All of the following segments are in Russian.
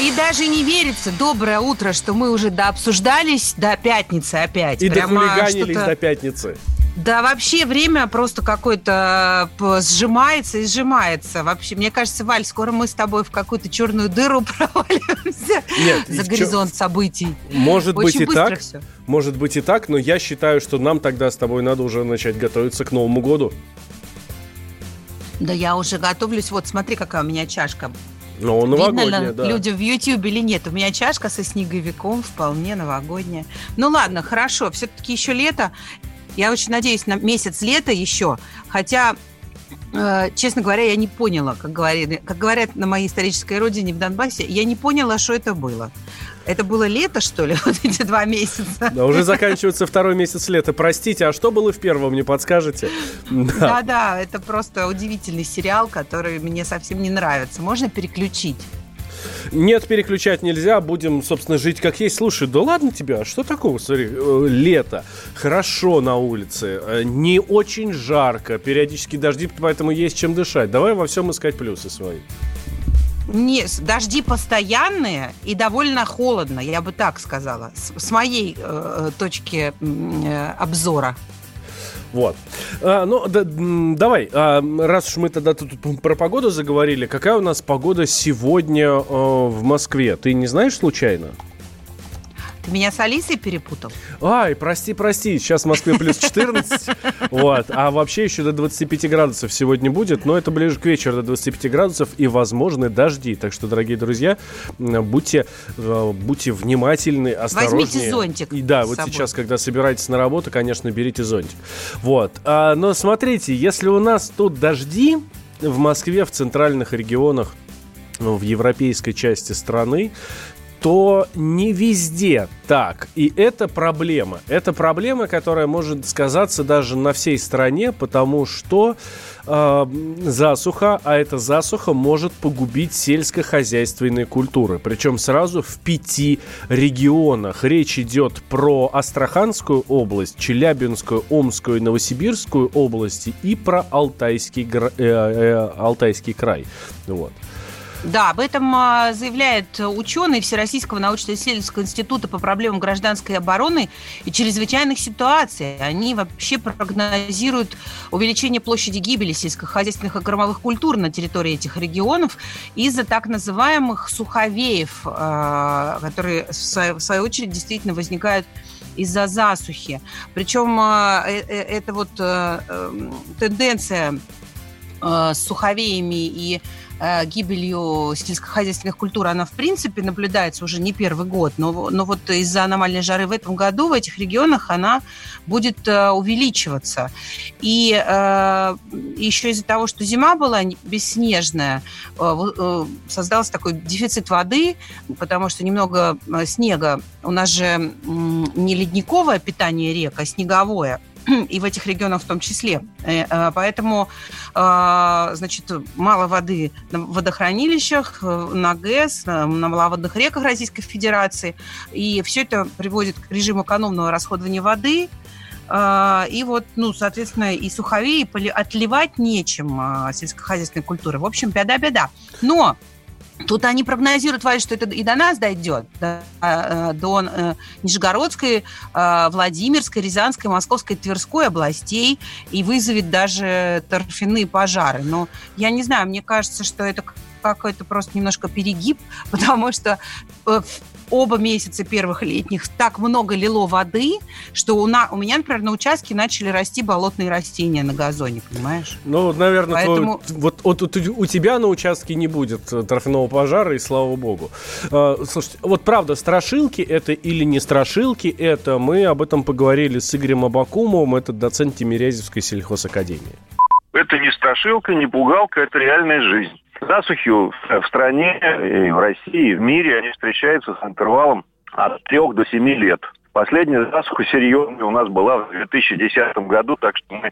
И даже не верится, доброе утро, что мы уже дообсуждались до пятницы опять. И Прямо дохулиганились до пятницы. Да вообще время просто какое-то п- сжимается и сжимается. Вообще, мне кажется, Валь, скоро мы с тобой в какую-то черную дыру проваливаемся Нет, за и чё- горизонт событий. Может быть Очень и быстро так. всё. Может быть и так, но я считаю, что нам тогда с тобой надо уже начать готовиться к Новому году. Да я уже готовлюсь. Вот смотри, какая у меня чашка. Но Видно новогодняя, ли да. людям в Ютьюбе или нет? У меня чашка со снеговиком вполне новогодняя. Ну ладно, хорошо. Все-таки еще лето. Я очень надеюсь на месяц лета еще. Хотя, честно говоря, я не поняла, как, говорили, как говорят на моей исторической родине в Донбассе, я не поняла, что это было. Это было лето, что ли, вот эти два месяца? Да, уже заканчивается второй месяц лета. Простите, а что было в первом, не подскажете? Да. Да-да, это просто удивительный сериал, который мне совсем не нравится. Можно переключить? Нет, переключать нельзя, будем, собственно, жить как есть. Слушай, да ладно тебе, а что такого? Смотри, э, лето, хорошо на улице, э, не очень жарко, периодически дожди, поэтому есть чем дышать. Давай во всем искать плюсы свои. Не, дожди постоянные и довольно холодно, я бы так сказала, с, с моей э, точки м, э, обзора. Вот. А, ну, да, давай, а, раз уж мы тогда тут про погоду заговорили, какая у нас погода сегодня э, в Москве? Ты не знаешь случайно? Ты меня с Алисой перепутал? Ай, прости, прости, сейчас в Москве плюс 14, вот, а вообще еще до 25 градусов сегодня будет, но это ближе к вечеру до 25 градусов и возможны дожди, так что, дорогие друзья, будьте, э, будьте внимательны, осторожнее. Возьмите зонтик И да, вот собой. сейчас, когда собираетесь на работу, конечно, берите зонтик. Вот, А, но смотрите, если у нас тут дожди в Москве, в центральных регионах, в европейской части страны, то не везде так. И это проблема. Это проблема, которая может сказаться даже на всей стране, потому что э, засуха, а эта засуха может погубить сельскохозяйственные культуры. Причем сразу в пяти регионах. Речь идет про Астраханскую область, Челябинскую, Омскую Новосибирскую области и про Алтайский, э, э, Алтайский край. Вот. Да, об этом а, заявляет ученый Всероссийского научно-исследовательского института по проблемам гражданской обороны и чрезвычайных ситуаций. Они вообще прогнозируют увеличение площади гибели сельскохозяйственных и кормовых культур на территории этих регионов из-за так называемых суховеев, а, которые в свою, очередь действительно возникают из-за засухи. Причем а, э- э- это вот э, тенденция с суховеями и э, гибелью сельскохозяйственных культур, она в принципе наблюдается уже не первый год, но, но вот из-за аномальной жары в этом году в этих регионах она будет э, увеличиваться. И э, еще из-за того, что зима была не- бесснежная, э, создался такой дефицит воды, потому что немного снега. У нас же не ледниковое питание рек, а снеговое. И в этих регионах в том числе. Э, э, Поэтому а, значит, мало воды на водохранилищах, э, на ГЭС, на маловодных реках Российской Федерации. И все это приводит к режиму экономного расходования воды. И вот, ну, соответственно, и суховей, и отливать нечем сельскохозяйственной культуры. В общем, беда-беда. Но Тут они прогнозируют, что это и до нас дойдет, до, э, до э, Нижегородской, э, Владимирской, Рязанской, Московской, Тверской областей и вызовет даже торфяные пожары. Но я не знаю, мне кажется, что это какой-то просто немножко перегиб, потому что э, оба месяца первых летних так много лило воды, что у, на, у меня, например, на участке начали расти болотные растения на газоне, понимаешь? Ну, наверное, Поэтому- твой- вот, вот тут у тебя на участке не будет э, торфяного пожара, и слава богу. А, слушайте, вот правда, страшилки это или не страшилки, это мы об этом поговорили с Игорем Абакумовым, это доцент Тимирязевской сельхозакадемии. Это не страшилка, не пугалка, это реальная жизнь. Засухи в стране, и в России, и в мире, они встречаются с интервалом от 3 до 7 лет. Последняя засуха серьезная у нас была в 2010 году, так что мы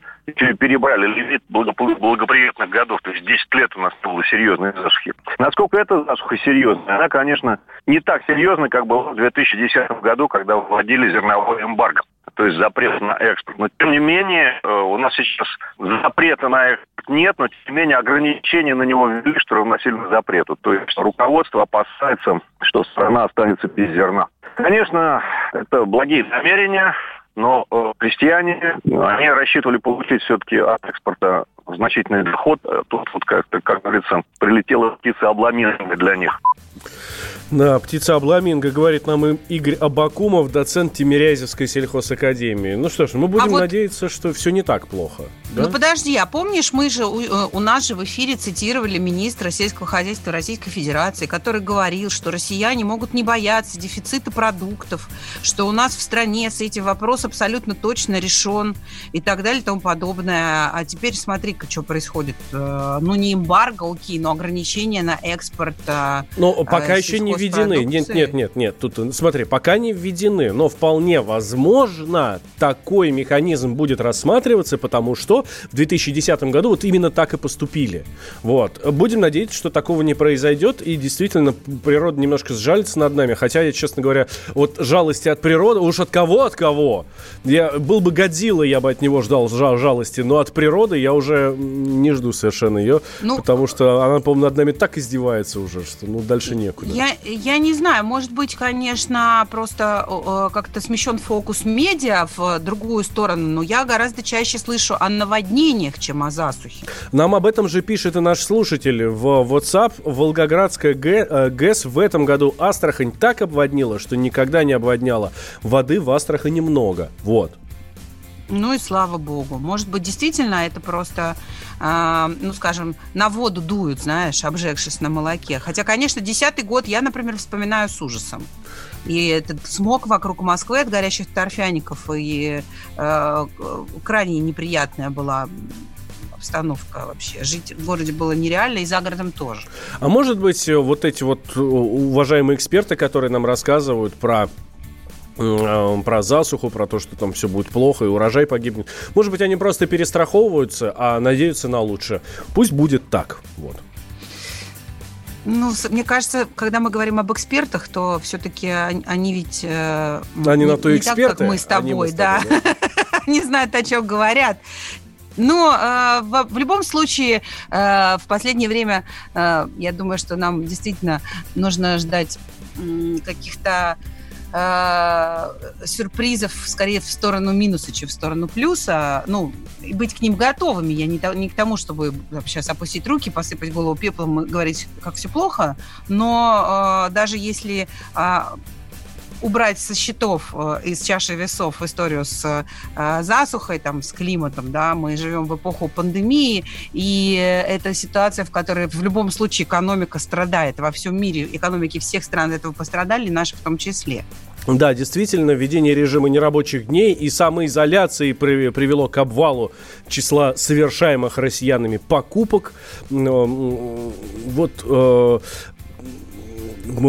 перебрали лимит благоприятных годов. То есть 10 лет у нас было серьезной засухи. Насколько эта засуха серьезная? Она, конечно, не так серьезная, как была в 2010 году, когда вводили зерновой эмбарго то есть запрет на экспорт. Но тем не менее, э, у нас сейчас запрета на экспорт нет, но тем не менее ограничения на него ввели, что равносильно запрету. То есть руководство опасается, что страна останется без зерна. Конечно, это благие намерения, но э, крестьяне, они рассчитывали получить все-таки от экспорта значительный доход. Э, тут, вот, как, как говорится, прилетела птица обламинами для них. Да, птица Обламинга, говорит нам Игорь Абакумов, доцент Тимирязевской сельхозакадемии. Ну что ж, мы будем а вот... надеяться, что все не так плохо. Да? Ну подожди, а помнишь, мы же у, э, у нас же в эфире цитировали министра сельского хозяйства Российской Федерации, который говорил, что россияне могут не бояться дефицита продуктов, что у нас в стране с этим вопрос абсолютно точно решен и так далее и тому подобное. А теперь смотри-ка, что происходит. Э, ну не эмбарго, окей, но ограничения на экспорт. Э, но пока еще не введены. Нет, нет, нет, нет. Тут смотри, пока не введены, но вполне возможно такой механизм будет рассматриваться, потому что в 2010 году вот именно так и поступили. Вот. Будем надеяться, что такого не произойдет, и действительно природа немножко сжалится над нами. Хотя я, честно говоря, вот жалости от природы, уж от кого, от кого. Я был бы Годзилла, я бы от него ждал жалости, но от природы я уже не жду совершенно ее, ну, потому что она, по-моему, над нами так издевается уже, что ну дальше некуда. Я, я не знаю, может быть, конечно, просто как-то смещен фокус медиа в другую сторону, но я гораздо чаще слышу о наводнениях, чем о засухе. Нам об этом же пишет и наш слушатель в WhatsApp. Волгоградская э, ГЭС в этом году Астрахань так обводнила, что никогда не обводняла. Воды в Астрахани много. Вот. Ну и слава богу. Может быть, действительно это просто а, ну, скажем, на воду дуют, знаешь, обжегшись на молоке. Хотя, конечно, десятый год я, например, вспоминаю с ужасом. И этот смог вокруг Москвы от горящих торфяников, и э, крайне неприятная была обстановка вообще. Жить в городе было нереально, и за городом тоже. А может быть, вот эти вот э, уважаемые эксперты, которые нам рассказывают про Э, про засуху, про то, что там все будет плохо и урожай погибнет. Может быть, они просто перестраховываются, а надеются на лучшее. Пусть будет так. Вот. Ну, мне кажется, когда мы говорим об экспертах, то все-таки они ведь... Э, они не, на то не эксперты, так, как мы с тобой, мы с тобой да. не знают, о чем говорят. Но э, в, в любом случае, э, в последнее время, э, я думаю, что нам действительно нужно ждать э, каких-то э, сюрпризов скорее в сторону минуса, чем в сторону плюса. Ну, и быть к ним готовыми. Я не, не к тому, чтобы сейчас опустить руки, посыпать голову пеплом и говорить, как все плохо. Но э, даже если э, убрать со счетов э, из чаши весов историю с э, засухой, там, с климатом, да, мы живем в эпоху пандемии, и это ситуация, в которой в любом случае экономика страдает. Во всем мире экономики всех стран этого пострадали, наши в том числе. Да, действительно, введение режима нерабочих дней и самоизоляции привело к обвалу числа совершаемых россиянами покупок. Вот э,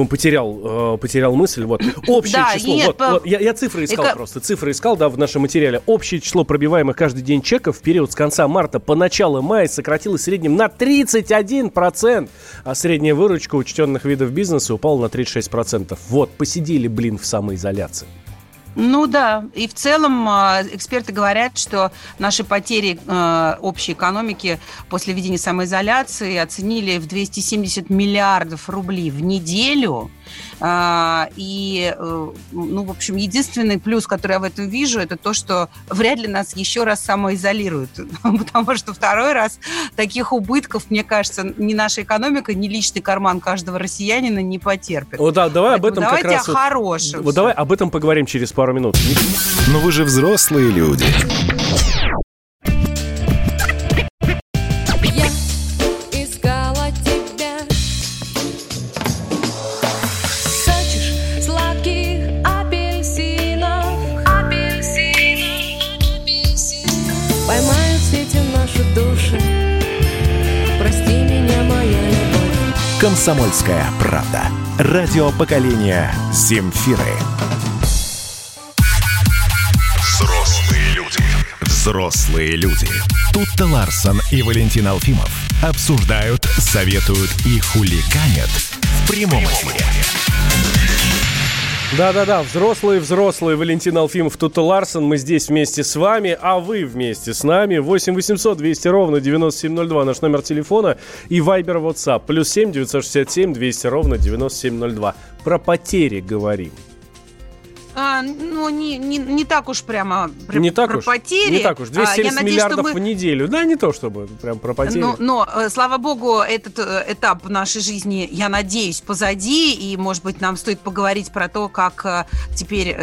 потерял, э, потерял мысль. Вот. Общее да, число. Нет, вот, по... вот, я, я цифры искал Эко... просто. Цифры искал, да, в нашем материале. Общее число пробиваемых каждый день чеков в период с конца марта по начало мая сократилось в среднем на 31%, а средняя выручка учтенных видов бизнеса упала на 36%. Вот, посидели, блин, в самоизоляции. Ну да, и в целом а, эксперты говорят, что наши потери а, общей экономики после введения самоизоляции оценили в 270 миллиардов рублей в неделю. А, и, э, ну, в общем, единственный плюс, который я в этом вижу, это то, что вряд ли нас еще раз самоизолируют. Потому что второй раз таких убытков, мне кажется, ни наша экономика, ни личный карман каждого россиянина не потерпит. Вот да, давай Поэтому об этом давайте как раз... о хорошем. Вот давай об этом поговорим через пару минут. Но вы же взрослые люди. «Комсомольская правда». Радио поколения Земфиры. Взрослые люди. Взрослые люди. Тут-то Ларсон и Валентин Алфимов обсуждают, советуют и хуликанят в прямом эфире. Да-да-да, взрослые, взрослые, Валентин Алфимов, тут Ларсон, мы здесь вместе с вами, а вы вместе с нами. 8 800 200 ровно 9702 наш номер телефона и Viber WhatsApp. Плюс 7 967 200 ровно 9702. Про потери говорим. А, ну, не, не, не так уж прямо про, не так про уж, потери. Не так уж, 270 а, надеюсь, миллиардов мы... в неделю. Да, не то чтобы прям про потери. Но, но, э, слава богу, этот э, этап нашей жизни, я надеюсь, позади. И, может быть, нам стоит поговорить про то, как э, теперь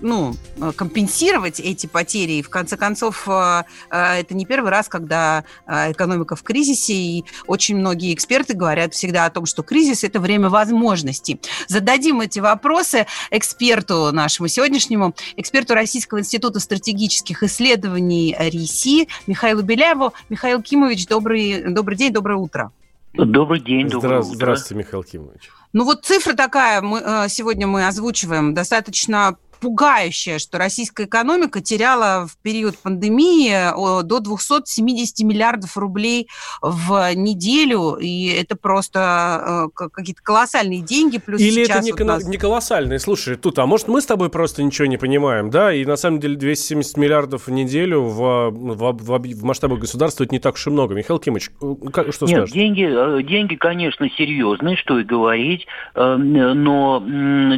ну, компенсировать эти потери. И, в конце концов, это не первый раз, когда экономика в кризисе. И очень многие эксперты говорят всегда о том, что кризис – это время возможностей. Зададим эти вопросы эксперту эксперту нашему сегодняшнему, эксперту Российского института стратегических исследований РИСИ Михаилу Беляеву. Михаил Кимович, добрый, добрый день, доброе утро. Добрый день, доброе Здра- утро. Здравствуйте, Михаил Кимович. Ну вот цифра такая, мы, э, сегодня мы озвучиваем, достаточно пугающее, что российская экономика теряла в период пандемии до 270 миллиардов рублей в неделю, и это просто э, какие-то колоссальные деньги. Плюс Или это не, вот нас... не колоссальные? Слушай, тут, а может мы с тобой просто ничего не понимаем, да? И на самом деле 270 миллиардов в неделю в, в, в, в масштабах государства это не так уж и много. Михаил Кимович, как, что Нет, скажешь? деньги, э, деньги, конечно, серьезные, что и говорить, э, но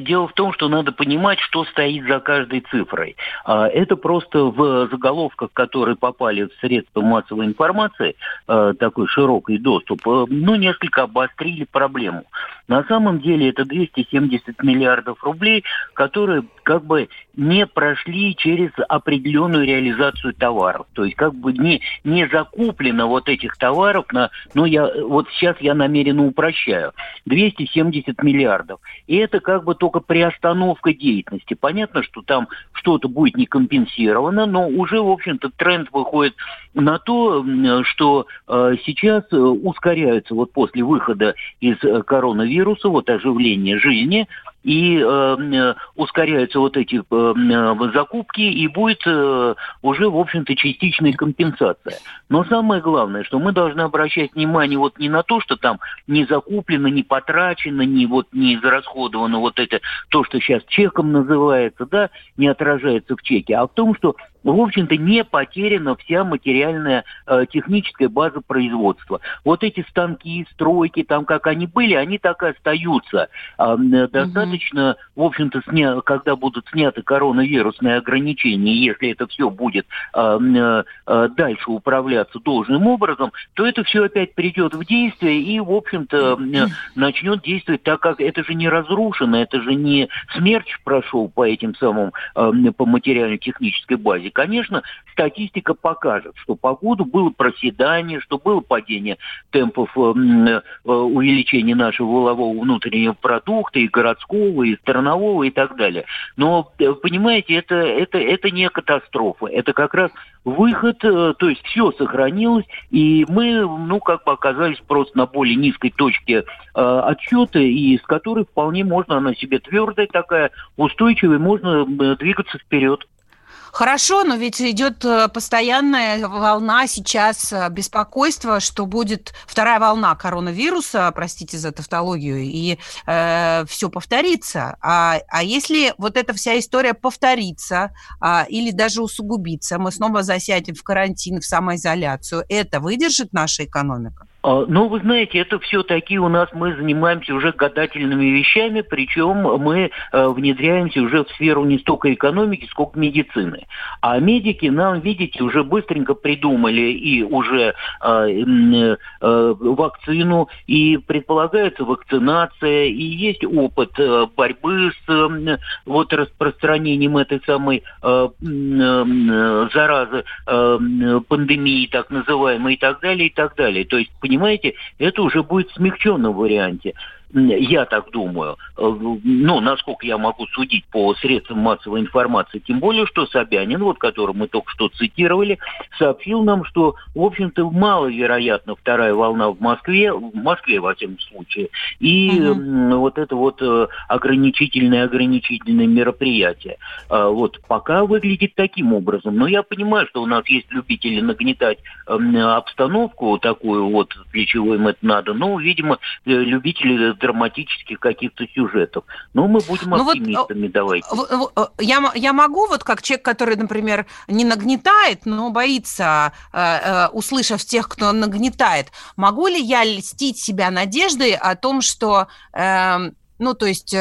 дело в том, что надо понимать, что стоит стоит за каждой цифрой. А, это просто в заголовках, которые попали в средства массовой информации, а, такой широкий доступ, э, ну, несколько обострили проблему. На самом деле это 270 миллиардов рублей, которые как бы не прошли через определенную реализацию товаров. То есть как бы не, не закуплено вот этих товаров на, ну я, вот сейчас я намеренно упрощаю, 270 миллиардов. И это как бы только приостановка деятельности. Понятно, что там что-то будет не компенсировано, но уже, в общем-то, тренд выходит на то, что э, сейчас э, ускоряются вот после выхода из э, коронавируса вируса, вот оживление жизни, и э, э, ускоряются вот эти э, э, закупки, и будет э, уже, в общем-то, частичная компенсация. Но самое главное, что мы должны обращать внимание вот не на то, что там не закуплено, не потрачено, не вот не израсходовано вот это, то, что сейчас чеком называется, да, не отражается в чеке, а в том, что в общем-то, не потеряна вся материальная э, техническая база производства. Вот эти станки, стройки, там как они были, они так и остаются. Э, достаточно, в общем-то, сня... когда будут сняты коронавирусные ограничения, если это все будет э, э, дальше управляться должным образом, то это все опять придет в действие и, в общем-то, э, начнет действовать так, как это же не разрушено, это же не смерч прошел по этим самым, э, по материально-технической базе конечно, статистика покажет, что по году было проседание, что было падение темпов э, э, увеличения нашего волового внутреннего продукта и городского, и странового, и так далее. Но, э, понимаете, это, это, это не катастрофа, это как раз выход, то есть все сохранилось, и мы, ну, как бы оказались просто на более низкой точке э, отсчета, и с которой вполне можно, она себе твердая такая, устойчивая, можно двигаться вперед. Хорошо, но ведь идет э, постоянная волна сейчас э, беспокойства, что будет вторая волна коронавируса, простите за тавтологию, и э, все повторится. А, а если вот эта вся история повторится а, или даже усугубится, мы снова засядем в карантин, в самоизоляцию, это выдержит наша экономика? А, ну, вы знаете, это все такие у нас, мы занимаемся уже гадательными вещами, причем мы э, внедряемся уже в сферу не столько экономики, сколько медицины. А медики нам, видите, уже быстренько придумали и уже э, э, вакцину, и предполагается вакцинация, и есть опыт э, борьбы с вот распространением этой самой заразы, пандемии так называемой и так далее, и так далее. То есть, это уже будет в смягченном варианте. Я так думаю, ну, насколько я могу судить по средствам массовой информации, тем более, что Собянин, вот которого мы только что цитировали, сообщил нам, что, в общем-то, маловероятна вторая волна в Москве, в Москве, во всяком случае, и угу. вот это вот ограничительное ограничительное мероприятие. А, вот пока выглядит таким образом. Но я понимаю, что у нас есть любители нагнетать обстановку такую вот, для чего им это надо. Ну, видимо, э, любители драматических каких-то сюжетов. Но мы будем ну оптимистами, вот, давайте. Я, я могу, вот как человек, который, например, не нагнетает, но боится, э, э, услышав тех, кто нагнетает, могу ли я льстить себя надеждой о том, что, э, ну, то есть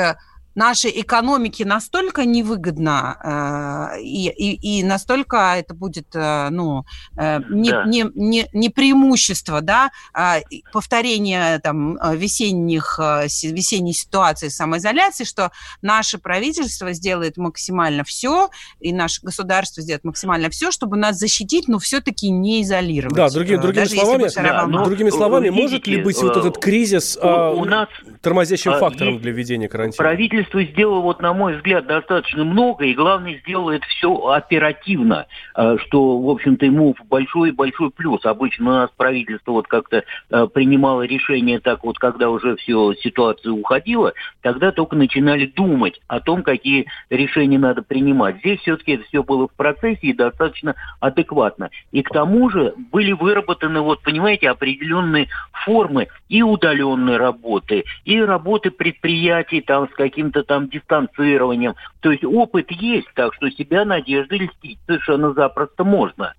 нашей экономике настолько невыгодно э, и, и, и настолько это будет э, ну, э, не, да. не, не, не преимущество, да, а повторение там, весенних, весенней ситуации самоизоляции, что наше правительство сделает максимально все, и наше государство сделает максимально все, чтобы нас защитить, но все-таки не изолировать. Да, другими, другими словами, да, но, другими словами видите, может ли быть вот этот кризис у, у нас, тормозящим фактором для введения карантина? Правительство правительство сделало, вот, на мой взгляд, достаточно много, и главное, сделает все оперативно, э, что, в общем-то, ему большой-большой плюс. Обычно у нас правительство вот как-то э, принимало решение так вот, когда уже все, ситуация уходила, тогда только начинали думать о том, какие решения надо принимать. Здесь все-таки это все было в процессе и достаточно адекватно. И к тому же были выработаны, вот, понимаете, определенные формы и удаленной работы, и работы предприятий там с каким каким-то там дистанцированием. То есть опыт есть, так что себя надежды льстить совершенно запросто можно.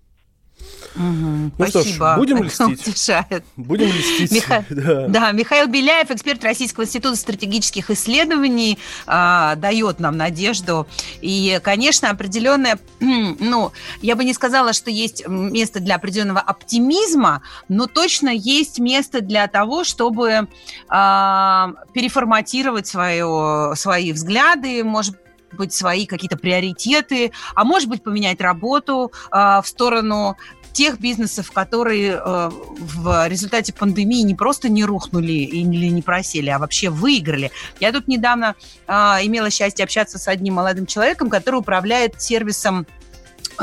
Угу, ну спасибо. что ж, будем льстить. Утешает. Будем льстить. Миха... Да. да, Михаил Беляев, эксперт Российского института стратегических исследований, э, дает нам надежду. И, конечно, определенное, ну, я бы не сказала, что есть место для определенного оптимизма, но точно есть место для того, чтобы э, переформатировать свое, свои взгляды, может быть, свои какие-то приоритеты, а может быть, поменять работу э, в сторону тех бизнесов, которые э, в результате пандемии не просто не рухнули или не просели, а вообще выиграли. Я тут недавно э, имела счастье общаться с одним молодым человеком, который управляет сервисом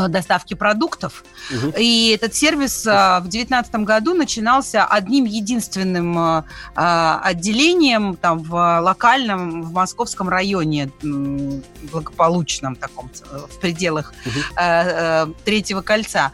доставки продуктов. Угу. И этот сервис э, в 2019 году начинался одним единственным э, отделением там в локальном, в московском районе, благополучном таком, в пределах угу. третьего кольца.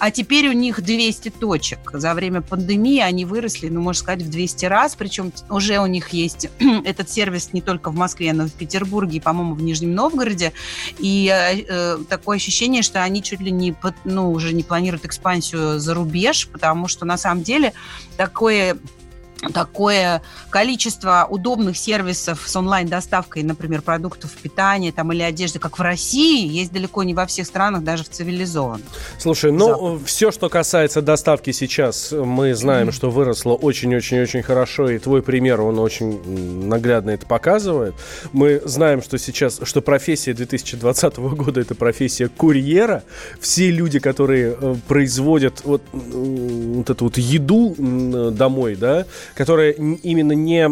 А теперь у них 200 точек. За время пандемии они выросли, ну, можно сказать, в 200 раз. Причем уже у них есть этот сервис не только в Москве, но и в Петербурге и, по-моему, в Нижнем Новгороде. И э, такое ощущение, что они чуть ли не, ну, уже не планируют экспансию за рубеж, потому что на самом деле такое такое количество удобных сервисов с онлайн-доставкой, например, продуктов питания там, или одежды, как в России, есть далеко не во всех странах, даже в цивилизованных. Слушай, ну, Запад. все, что касается доставки сейчас, мы знаем, mm-hmm. что выросло очень-очень-очень хорошо, и твой пример, он очень наглядно это показывает. Мы знаем, что сейчас, что профессия 2020 года – это профессия курьера. Все люди, которые э, производят вот, вот эту вот еду домой, да, которые именно не,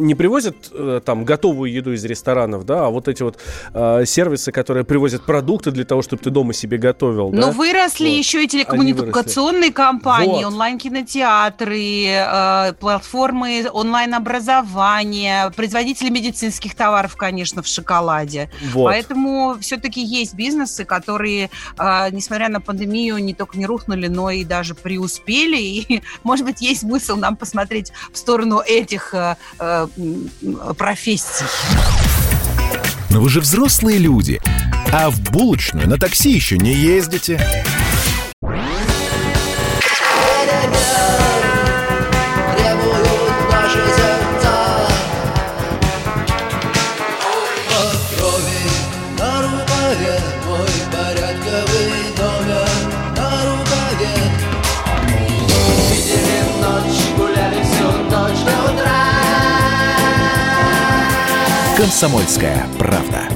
не привозят э, там готовую еду из ресторанов, да, а вот эти вот э, сервисы, которые привозят продукты для того, чтобы ты дома себе готовил. Но да? выросли вот. еще и телекоммуникационные компании, вот. онлайн-кинотеатры, э, платформы онлайн-образования, производители медицинских товаров, конечно, в шоколаде. Вот. Поэтому все-таки есть бизнесы, которые, э, несмотря на пандемию, не только не рухнули, но и даже преуспели. И, может быть, есть смысл нам посмотреть смотреть в сторону этих э, э, профессий. Но вы же взрослые люди, а в булочную на такси еще не ездите. «Комсомольская правда».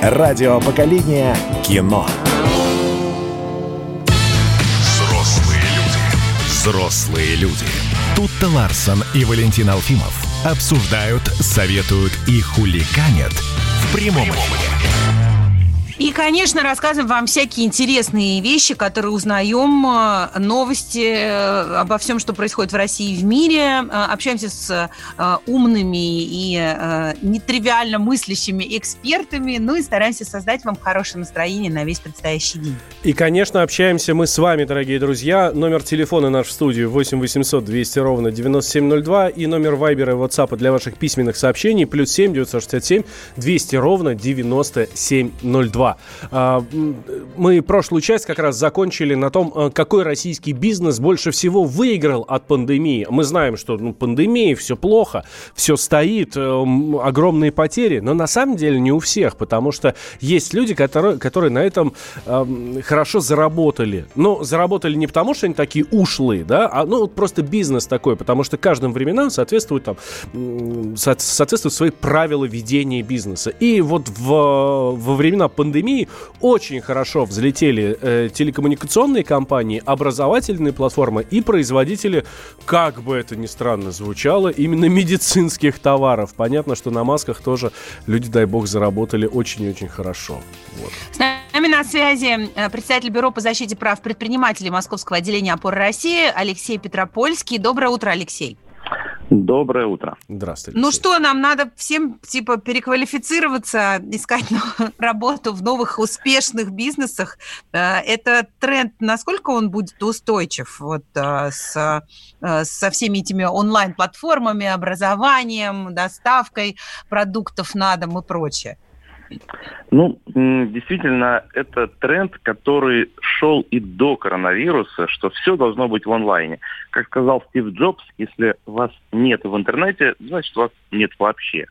Радио поколения кино. Взрослые люди. Взрослые люди. Тут-то Ларсон и Валентин Алфимов обсуждают, советуют и хулиганят в прямом эфире. И, конечно, рассказываем вам всякие интересные вещи, которые узнаем, э, новости э, обо всем, что происходит в России и в мире. Э, общаемся с умными и нетривиально мыслящими экспертами, ну и стараемся создать вам хорошее настроение на весь предстоящий день. И, конечно, общаемся мы с вами, дорогие друзья. Номер телефона наш в студию 8 800 200 ровно 9702 и номер Вайбера и WhatsApp для ваших письменных сообщений плюс 7 967 200 ровно 9702. 2. А, мы прошлую часть как раз закончили на том, а, какой российский бизнес больше всего выиграл от пандемии. Мы знаем, что ну, пандемия, все плохо, все стоит, э, огромные потери, но на самом деле не у всех, потому что есть люди, которые, которые на этом э, хорошо заработали. Но заработали не потому, что они такие ушлые, да, а ну просто бизнес такой, потому что каждым временам соответствует там, соответствуют свои правила ведения бизнеса. И вот в, во времена пандемии пандемии очень хорошо взлетели э, телекоммуникационные компании, образовательные платформы и производители, как бы это ни странно звучало, именно медицинских товаров. Понятно, что на масках тоже люди, дай бог, заработали очень-очень хорошо. Вот. С нами на связи э, председатель Бюро по защите прав предпринимателей Московского отделения опоры России Алексей Петропольский. Доброе утро, Алексей. Доброе утро. Здравствуйте. Ну что, нам надо всем типа переквалифицироваться, искать работу в новых успешных бизнесах. Э, это тренд, насколько он будет устойчив вот э, с, э, со всеми этими онлайн-платформами, образованием, доставкой продуктов на дом и прочее? Ну, действительно, это тренд, который шел и до коронавируса, что все должно быть в онлайне. Как сказал Стив Джобс, если вас нет в интернете, значит вас нет вообще.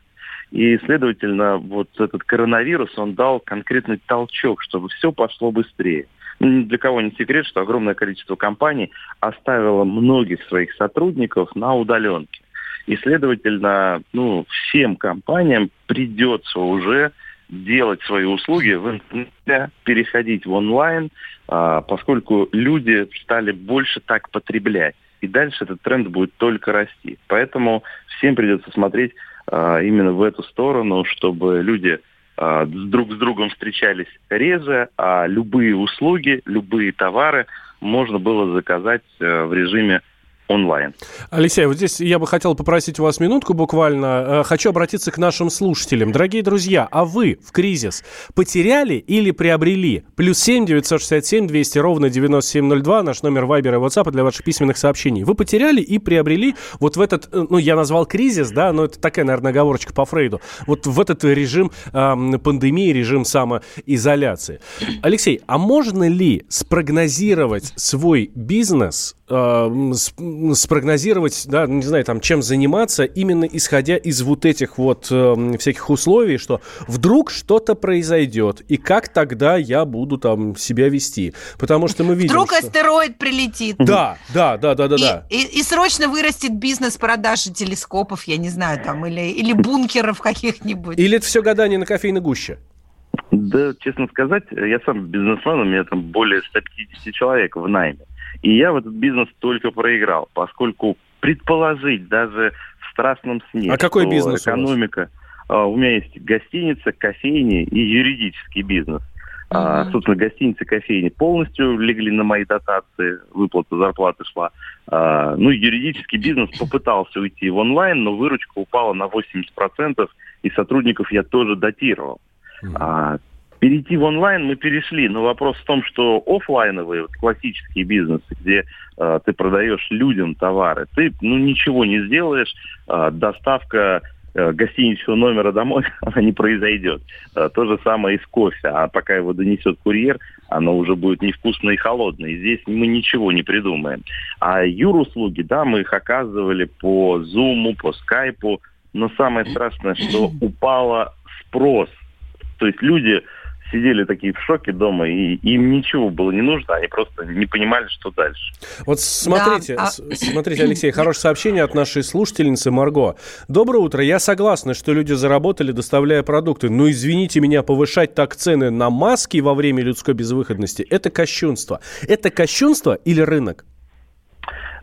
И, следовательно, вот этот коронавирус, он дал конкретный толчок, чтобы все пошло быстрее. Ну, для кого не секрет, что огромное количество компаний оставило многих своих сотрудников на удаленке. И, следовательно, ну, всем компаниям придется уже делать свои услуги в интернете, переходить в онлайн, а, поскольку люди стали больше так потреблять. И дальше этот тренд будет только расти. Поэтому всем придется смотреть а, именно в эту сторону, чтобы люди а, друг с другом встречались реже, а любые услуги, любые товары можно было заказать в режиме онлайн. Алексей, вот здесь я бы хотел попросить у вас минутку буквально. Э, хочу обратиться к нашим слушателям. Дорогие друзья, а вы в кризис потеряли или приобрели? Плюс семь девятьсот шестьдесят семь двести ровно девяносто семь ноль два наш номер Вайбера и WhatsApp для ваших письменных сообщений. Вы потеряли и приобрели вот в этот, э, ну, я назвал кризис, да, но это такая, наверное, оговорочка по Фрейду. Вот в этот режим э, пандемии, режим самоизоляции. Алексей, а можно ли спрогнозировать свой бизнес спрогнозировать, да, не знаю, там, чем заниматься, именно исходя из вот этих вот э, всяких условий, что вдруг что-то произойдет, и как тогда я буду там себя вести. Потому что мы видим, Вдруг что... астероид прилетит. Да, да, да, да, да, и, да. И, и, и срочно вырастет бизнес продажи телескопов, я не знаю, там, или, или бункеров каких-нибудь. Или это все гадание на кофейной гуще? Да, честно сказать, я сам бизнесмен, у меня там более 150 человек в найме. И я в этот бизнес только проиграл, поскольку предположить даже в страстном сне, а какой бизнес экономика... У, а, у меня есть гостиница, кофейни и юридический бизнес. А, собственно, гостиницы, кофейни полностью легли на мои дотации, выплата зарплаты шла. А, ну, юридический бизнес попытался уйти в онлайн, но выручка упала на 80%, и сотрудников я тоже датировал. А, Перейти в онлайн мы перешли, но вопрос в том, что офлайновые, вот, классические бизнесы, где э, ты продаешь людям товары, ты ну, ничего не сделаешь, э, доставка э, гостиничного номера домой, она не произойдет. Э, то же самое и с кофе, а пока его донесет курьер, оно уже будет невкусное и холодное. И здесь мы ничего не придумаем. А юр-услуги, да, мы их оказывали по Zoom, по Skype, но самое страшное, что упало спрос. То есть люди сидели такие в шоке дома, и им ничего было не нужно, они просто не понимали, что дальше. Вот смотрите, да, а... смотрите, Алексей, хорошее сообщение от нашей слушательницы Марго. Доброе утро, я согласна, что люди заработали, доставляя продукты, но извините меня, повышать так цены на маски во время людской безвыходности – это кощунство. Это кощунство или рынок?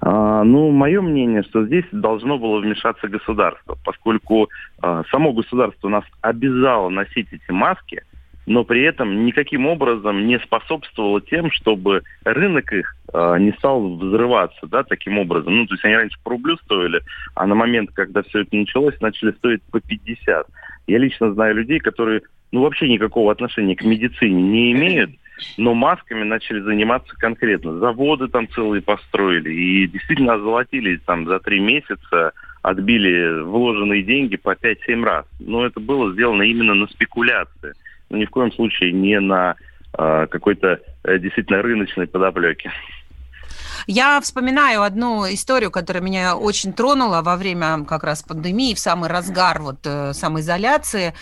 А, ну, мое мнение, что здесь должно было вмешаться государство, поскольку а, само государство нас обязало носить эти маски, но при этом никаким образом не способствовало тем, чтобы рынок их э, не стал взрываться, да, таким образом. Ну, то есть они раньше по рублю стоили, а на момент, когда все это началось, начали стоить по 50. Я лично знаю людей, которые, ну, вообще никакого отношения к медицине не имеют, но масками начали заниматься конкретно. Заводы там целые построили и действительно озолотились там за три месяца, отбили вложенные деньги по 5-7 раз. Но это было сделано именно на спекуляции, но ни в коем случае не на э, какой-то э, действительно рыночной подоплеке. Я вспоминаю одну историю, которая меня очень тронула во время как раз пандемии, в самый разгар вот э, самоизоляции.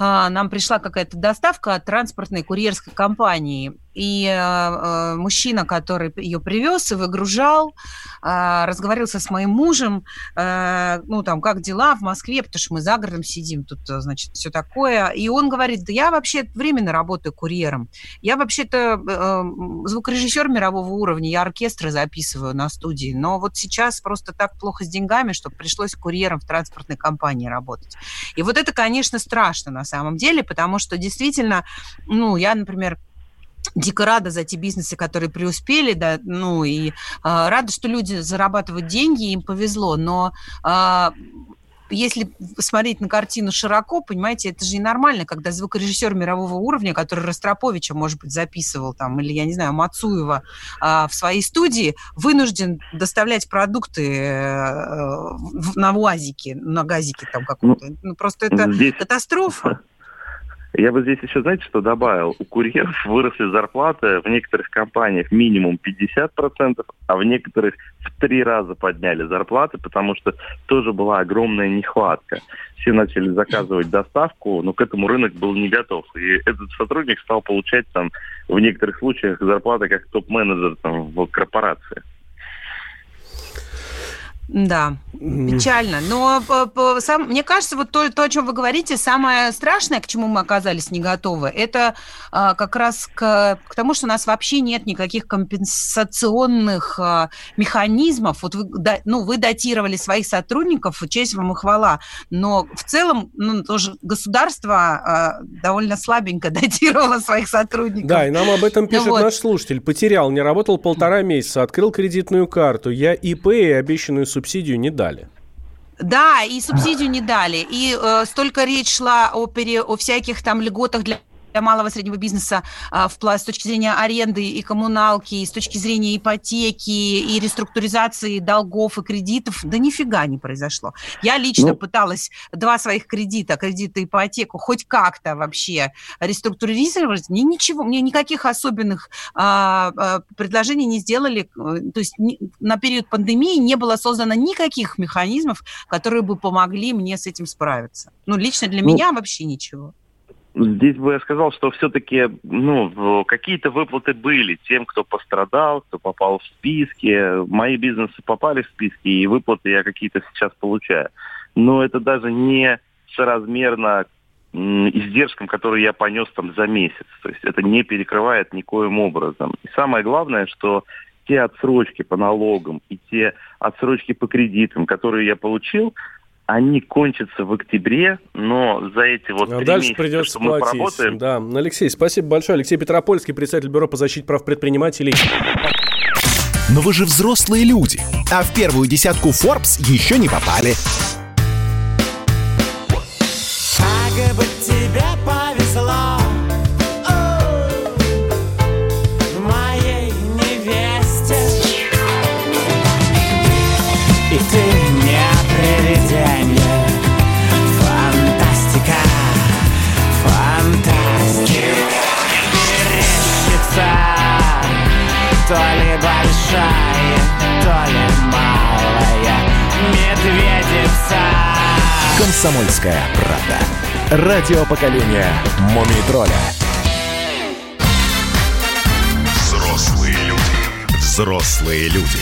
Э, нам пришла какая-то доставка от транспортной курьерской компании. И э, мужчина, который ее привез и выгружал, э, разговорился с моим мужем, э, ну, там, как дела в Москве, потому что мы за городом сидим, тут, э, значит, все такое. И он говорит, да я вообще временно работаю курьером. Я вообще-то э, звукорежиссер мирового уровня, я оркестры записываю на студии, но вот сейчас просто так плохо с деньгами, что пришлось курьером в транспортной компании работать. И вот это, конечно, страшно на самом деле, потому что действительно, ну, я, например, дико рада за те бизнесы, которые преуспели, да, ну и э, рада, что люди зарабатывают деньги, им повезло, но э, если смотреть на картину широко, понимаете, это же ненормально, когда звукорежиссер мирового уровня, который Ростроповича, может быть, записывал там, или, я не знаю, Мацуева а, в своей студии, вынужден доставлять продукты а, на УАЗике, на газике там каком-то. Ну, ну, просто это здесь... катастрофа. Я бы здесь еще, знаете, что добавил? У курьеров выросли зарплаты в некоторых компаниях минимум 50%, а в некоторых в три раза подняли зарплаты, потому что тоже была огромная нехватка. Все начали заказывать доставку, но к этому рынок был не готов. И этот сотрудник стал получать там в некоторых случаях зарплаты как топ-менеджер там, в корпорации. Да, печально. Но сам, мне кажется, вот то, то, о чем вы говорите, самое страшное, к чему мы оказались не готовы, это а, как раз к, к тому, что у нас вообще нет никаких компенсационных а, механизмов. Вот вы, да, ну, вы датировали своих сотрудников, честь вам и хвала, но в целом ну, тоже государство а, довольно слабенько датировало своих сотрудников. Да, и нам об этом пишет ну, вот. наш слушатель. Потерял, не работал полтора месяца, открыл кредитную карту, я ИП и обещанную субсидию субсидию не дали. Да, и субсидию не дали. И э, столько речь шла о, пере, о всяких там льготах для для малого и среднего бизнеса а, в, с точки зрения аренды и коммуналки, и с точки зрения ипотеки и реструктуризации долгов и кредитов, да нифига не произошло. Я лично ну, пыталась два своих кредита, кредиты ипотеку, хоть как-то вообще реструктуризировать, мне ничего, мне никаких особенных а, а, предложений не сделали. То есть ни, на период пандемии не было создано никаких механизмов, которые бы помогли мне с этим справиться. Ну, лично для ну, меня вообще ничего. Здесь бы я сказал, что все-таки ну, какие-то выплаты были тем, кто пострадал, кто попал в списки. Мои бизнесы попали в списки, и выплаты я какие-то сейчас получаю. Но это даже не соразмерно издержкам, которые я понес там за месяц. То есть это не перекрывает никоим образом. И самое главное, что те отсрочки по налогам и те отсрочки по кредитам, которые я получил, они кончатся в октябре, но за эти вот а дальше месяца, придется что платить. мы поработаем... Да, Алексей, спасибо большое. Алексей Петропольский, председатель Бюро по защите прав предпринимателей. Но вы же взрослые люди, а в первую десятку Forbes еще не попали. Комсомольская правда Радио поколения Мумий тролля Взрослые люди. Взрослые люди.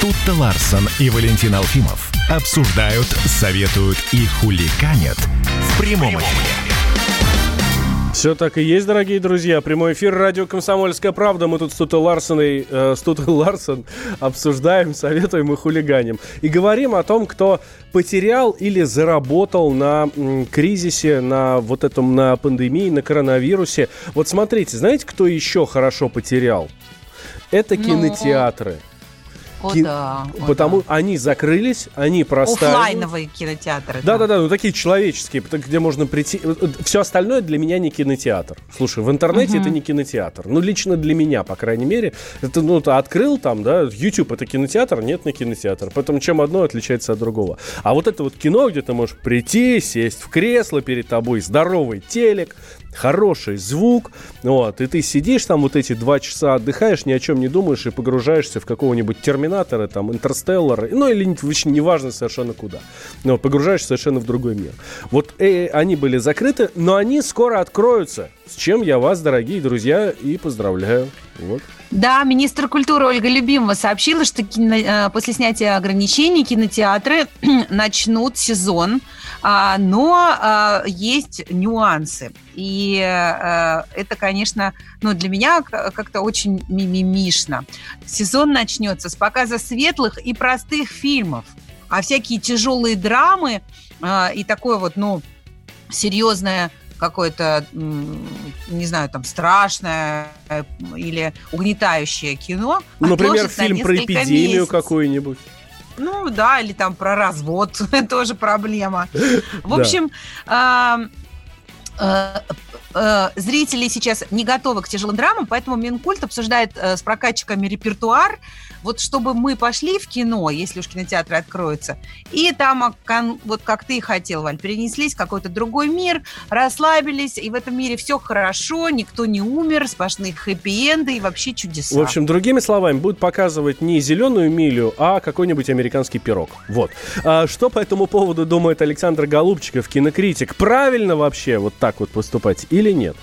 Тут-то Ларсон и Валентин Алфимов обсуждают, советуют и хуликанят в прямом эфире. Все так и есть, дорогие друзья. Прямой эфир радио «Комсомольская правда». Мы тут с Тутой Ларсоной, э, с Тутой Ларсон обсуждаем, советуем и хулиганим. И говорим о том, кто потерял или заработал на м, кризисе, на вот этом, на пандемии, на коронавирусе. Вот смотрите, знаете, кто еще хорошо потерял? Это Ну. О, Ки- да. о, Потому да. они закрылись, они простали. Оффлайновые кинотеатры. Да, да, да, ну такие человеческие, где можно прийти. Все остальное для меня не кинотеатр. Слушай, в интернете это не кинотеатр. Ну, лично для меня, по крайней мере. Это, ну, ты открыл там, да, YouTube это кинотеатр, нет, не кинотеатр. Поэтому чем одно отличается от другого. А вот это вот кино, где ты можешь прийти, сесть в кресло перед тобой, здоровый телек, хороший звук, вот, и ты сидишь там вот эти два часа, отдыхаешь, ни о чем не думаешь и погружаешься в какого-нибудь Терминатора, там, Интерстеллара, ну, или вообще неважно совершенно куда, но погружаешься совершенно в другой мир. Вот э, они были закрыты, но они скоро откроются, с чем я вас, дорогие друзья, и поздравляю. Вот. Да, министр культуры Ольга Любимова сообщила, что кино- э, после снятия ограничений кинотеатры начнут сезон, но а, есть нюансы. И э, это, конечно, ну, для меня как-то очень мимимишно. Сезон начнется с показа светлых и простых фильмов, а всякие тяжелые драмы а, и такое вот, ну, серьезное какое-то, не знаю, там, страшное или угнетающее кино. Например, отложат на фильм про эпидемию месяцев. Ну да, или там про развод, тоже проблема. В общем, а, э, зрители сейчас не готовы к тяжелым драмам, поэтому Минкульт обсуждает э, с прокатчиками репертуар, вот чтобы мы пошли в кино, если уж кинотеатры откроются, и там, а, вот как ты и хотел, Валь, перенеслись в какой-то другой мир, расслабились, и в этом мире все хорошо, никто не умер, сплошные хэппи-энды и вообще чудеса. В общем, другими словами, будут показывать не зеленую милю, а какой-нибудь американский пирог. Вот. А что по этому поводу думает Александр Голубчиков, кинокритик? Правильно вообще вот так вот поступать или нет?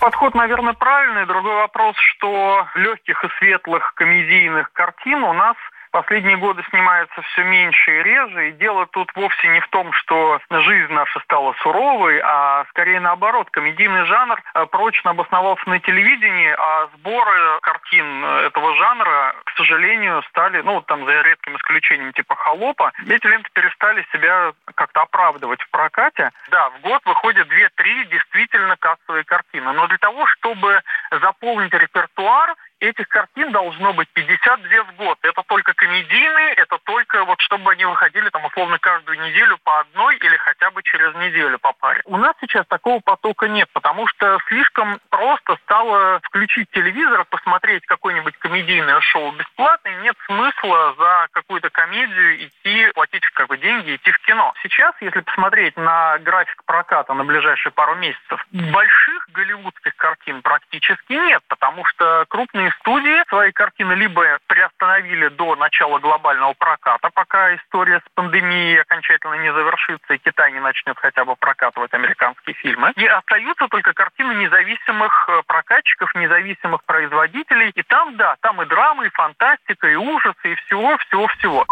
Подход, наверное, правильный. Другой вопрос, что легких и светлых комедийных картин у нас последние годы снимается все меньше и реже. И дело тут вовсе не в том, что жизнь наша стала суровой, а скорее наоборот. Комедийный жанр э, прочно обосновался на телевидении, а сборы картин э, этого жанра, к сожалению, стали, ну, там за редким исключением типа «Холопа», эти ленты перестали себя как-то оправдывать в прокате. Да, в год выходит 2-3 действительно кассовые картины. Но для того, чтобы заполнить репертуар, этих картин должно быть 52 в год. Это только комедийные, это только вот чтобы они выходили там условно каждую неделю по одной или хотя бы через неделю по паре. У нас сейчас такого потока нет, потому что слишком просто стало включить телевизор, посмотреть какое-нибудь комедийное шоу бесплатно, и нет смысла за какую-то комедию идти, платить как бы деньги, идти в кино. Сейчас, если посмотреть на график проката на ближайшие пару месяцев, больших голливудских картин практически нет, потому что крупные студии свои картины либо приостановили до начала глобального проката, пока история с пандемией окончательно не завершится и Китай не начнет хотя бы прокатывать американские фильмы. И остаются только картины независимых э, прокатчиков, независимых производителей. И там, да, там и драмы, и фантастика, и ужасы, и всего-всего-всего.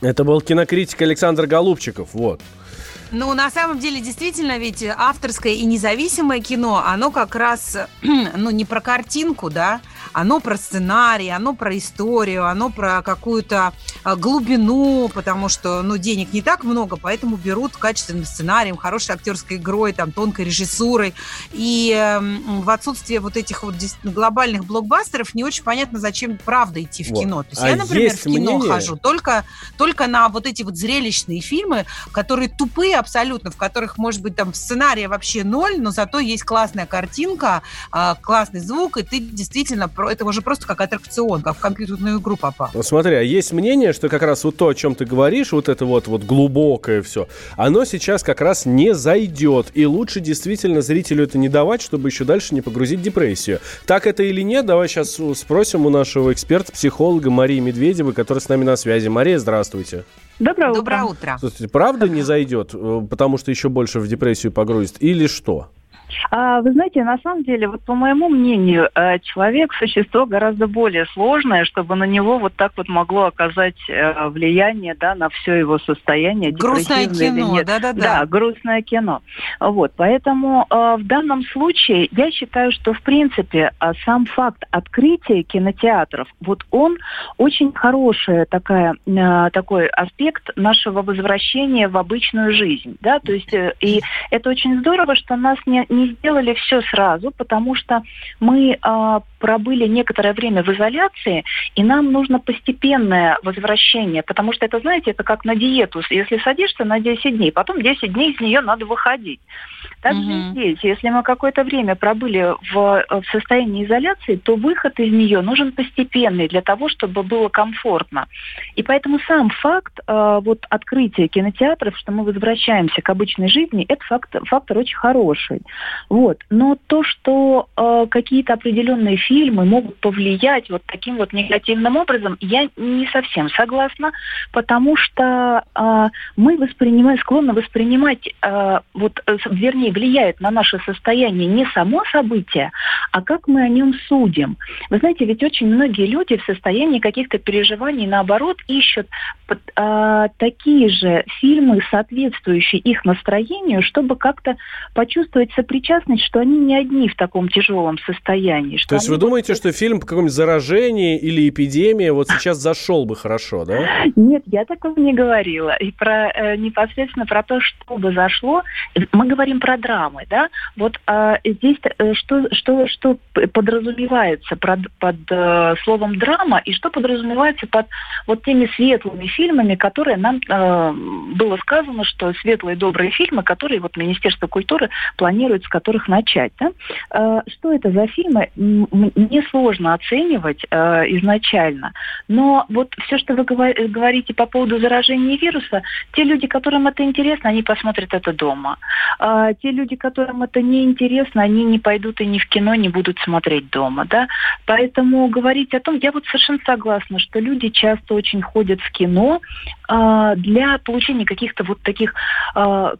Это был кинокритик Александр Голубчиков, вот. Ну, на самом деле, действительно, ведь авторское и независимое кино, оно как раз, ну, не про картинку, да, оно про сценарий, оно про историю, оно про какую-то а, глубину, потому что, ну, денег не так много, поэтому берут качественным сценарием, хорошей актерской игрой, там, тонкой режиссурой. И эм, в отсутствие вот этих вот глобальных блокбастеров не очень понятно, зачем правда идти в Вот. кино. То есть А я, например, в кино мнение- хожу только, только на вот эти вот зрелищные фильмы, которые тупые абсолютно, в которых, может быть, там сценария вообще ноль, но зато есть классная картинка, а, классный звук, и ты действительно, это уже просто как аттракцион, как в компьютерную игру попал. Вот смотри, а есть мнение, что как раз вот то, о чем ты говоришь, вот это вот, вот глубокое все, оно сейчас как раз не зайдет. И лучше действительно зрителю это не давать, чтобы еще дальше не погрузить в депрессию. Так это или нет? Давай сейчас спросим у нашего эксперта-психолога Марии Медведевой, которая с нами на связи. Мария, здравствуйте. Доброе Доброе утро. утро. Слушайте, правда не зайдет, э, потому что еще больше в депрессию погрузит, или что? А, вы знаете, на самом деле, вот по моему мнению, э, человек – существо гораздо более сложное, чтобы на него вот так вот могло оказать э, влияние да, на все его состояние. Грустное кино, да-да-да. Да, грустное кино. Вот, поэтому э, в данном случае я считаю, что, в принципе, сам факт открытия кинотеатров, вот он очень хороший такая, такой аспект нашего возвращения в обычную жизнь. Да? То есть, и это очень здорово, что нас не, не сделали все сразу, потому что мы э, пробыли некоторое время в изоляции, и нам нужно постепенное возвращение, потому что это, знаете, это как на диету. Если садишься на 10 дней, потом 10 дней из нее надо выходить. Также угу. здесь, если мы какое-то время пробыли в, в состоянии изоляции, то выход из нее нужен постепенный для того, чтобы было комфортно. И поэтому сам факт э, вот открытия кинотеатров, что мы возвращаемся к обычной жизни, это факт, фактор очень хороший. Вот. Но то, что э, какие-то определенные фильмы могут повлиять вот таким вот негативным образом, я не совсем согласна, потому что э, мы воспринимаем, склонны воспринимать, э, вот, э, вернее, влияет на наше состояние не само событие, а как мы о нем судим. Вы знаете, ведь очень многие люди в состоянии каких-то переживаний, наоборот, ищут э, такие же фильмы, соответствующие их настроению, чтобы как-то почувствовать сопричастность ясность, что они не одни в таком тяжелом состоянии. То есть вы думаете, что фильм по какому-нибудь заражении или эпидемии вот сейчас зашел бы хорошо, да? Нет, я такого не говорила. И про э, непосредственно про то, что бы зашло, мы говорим про драмы, да? Вот э, здесь э, что, что, что подразумевается под, под э, словом драма и что подразумевается под вот теми светлыми фильмами, которые нам э, было сказано, что светлые добрые фильмы, которые вот Министерство культуры планирует, с которых начать. Да? Э, что это за фильмы, мне сложно оценивать э, изначально. Но вот все, что вы говорите по поводу заражения вируса, те люди, которым это интересно, они посмотрят это дома. А те люди, которым это не интересно, они не пойдут и ни в кино, не будут смотреть дома. Да? Поэтому говорить о том, я вот совершенно согласна, что люди часто очень ходят в кино э, для получения каких-то вот таких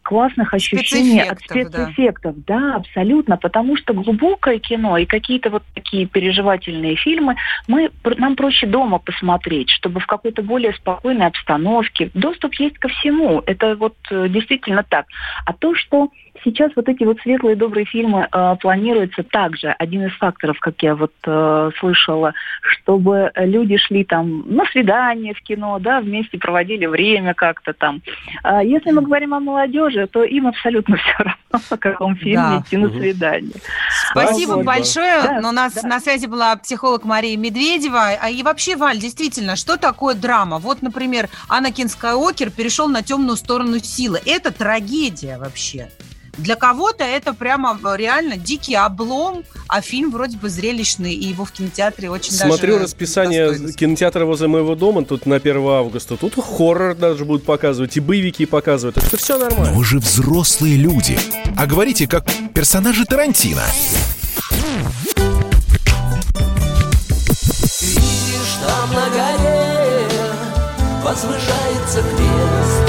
классных ощущений от спецэффектов. Да. Да, абсолютно, потому что глубокое кино и какие-то вот такие переживательные фильмы мы, нам проще дома посмотреть, чтобы в какой-то более спокойной обстановке. Доступ есть ко всему, это вот э, действительно так. А то, что сейчас вот эти вот светлые добрые фильмы э, планируются также. Один из факторов, как я вот э, слышала, чтобы люди шли там на свидание в кино, да, вместе проводили время как-то там. А если мы говорим о молодежи, то им абсолютно все равно, о каком фильме да. идти на свидание. Спасибо вот. большое. Да, Но у нас да. на связи была психолог Мария Медведева. А и вообще, Валь, действительно, что такое драма? Вот, например, Анакин Скайуокер перешел на темную сторону силы. Это трагедия вообще. Для кого-то это прямо реально дикий облом, а фильм вроде бы зрелищный, и его в кинотеатре очень Смотрю даже расписание кинотеатра возле моего дома, тут на 1 августа, тут хоррор даже будут показывать, и боевики показывают, это все нормально. Но вы же взрослые люди, а говорите как персонажи Тарантино. Видишь, там на горе возвышается крест,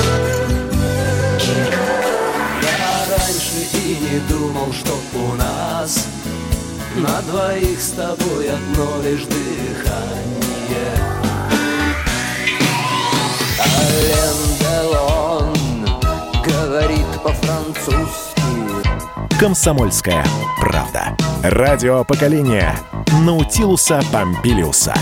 и не думал, что у нас На двоих с тобой одно лишь дыхание Ален Делон говорит по-французски Комсомольская правда. Радио поколения Наутилуса Помпилиуса.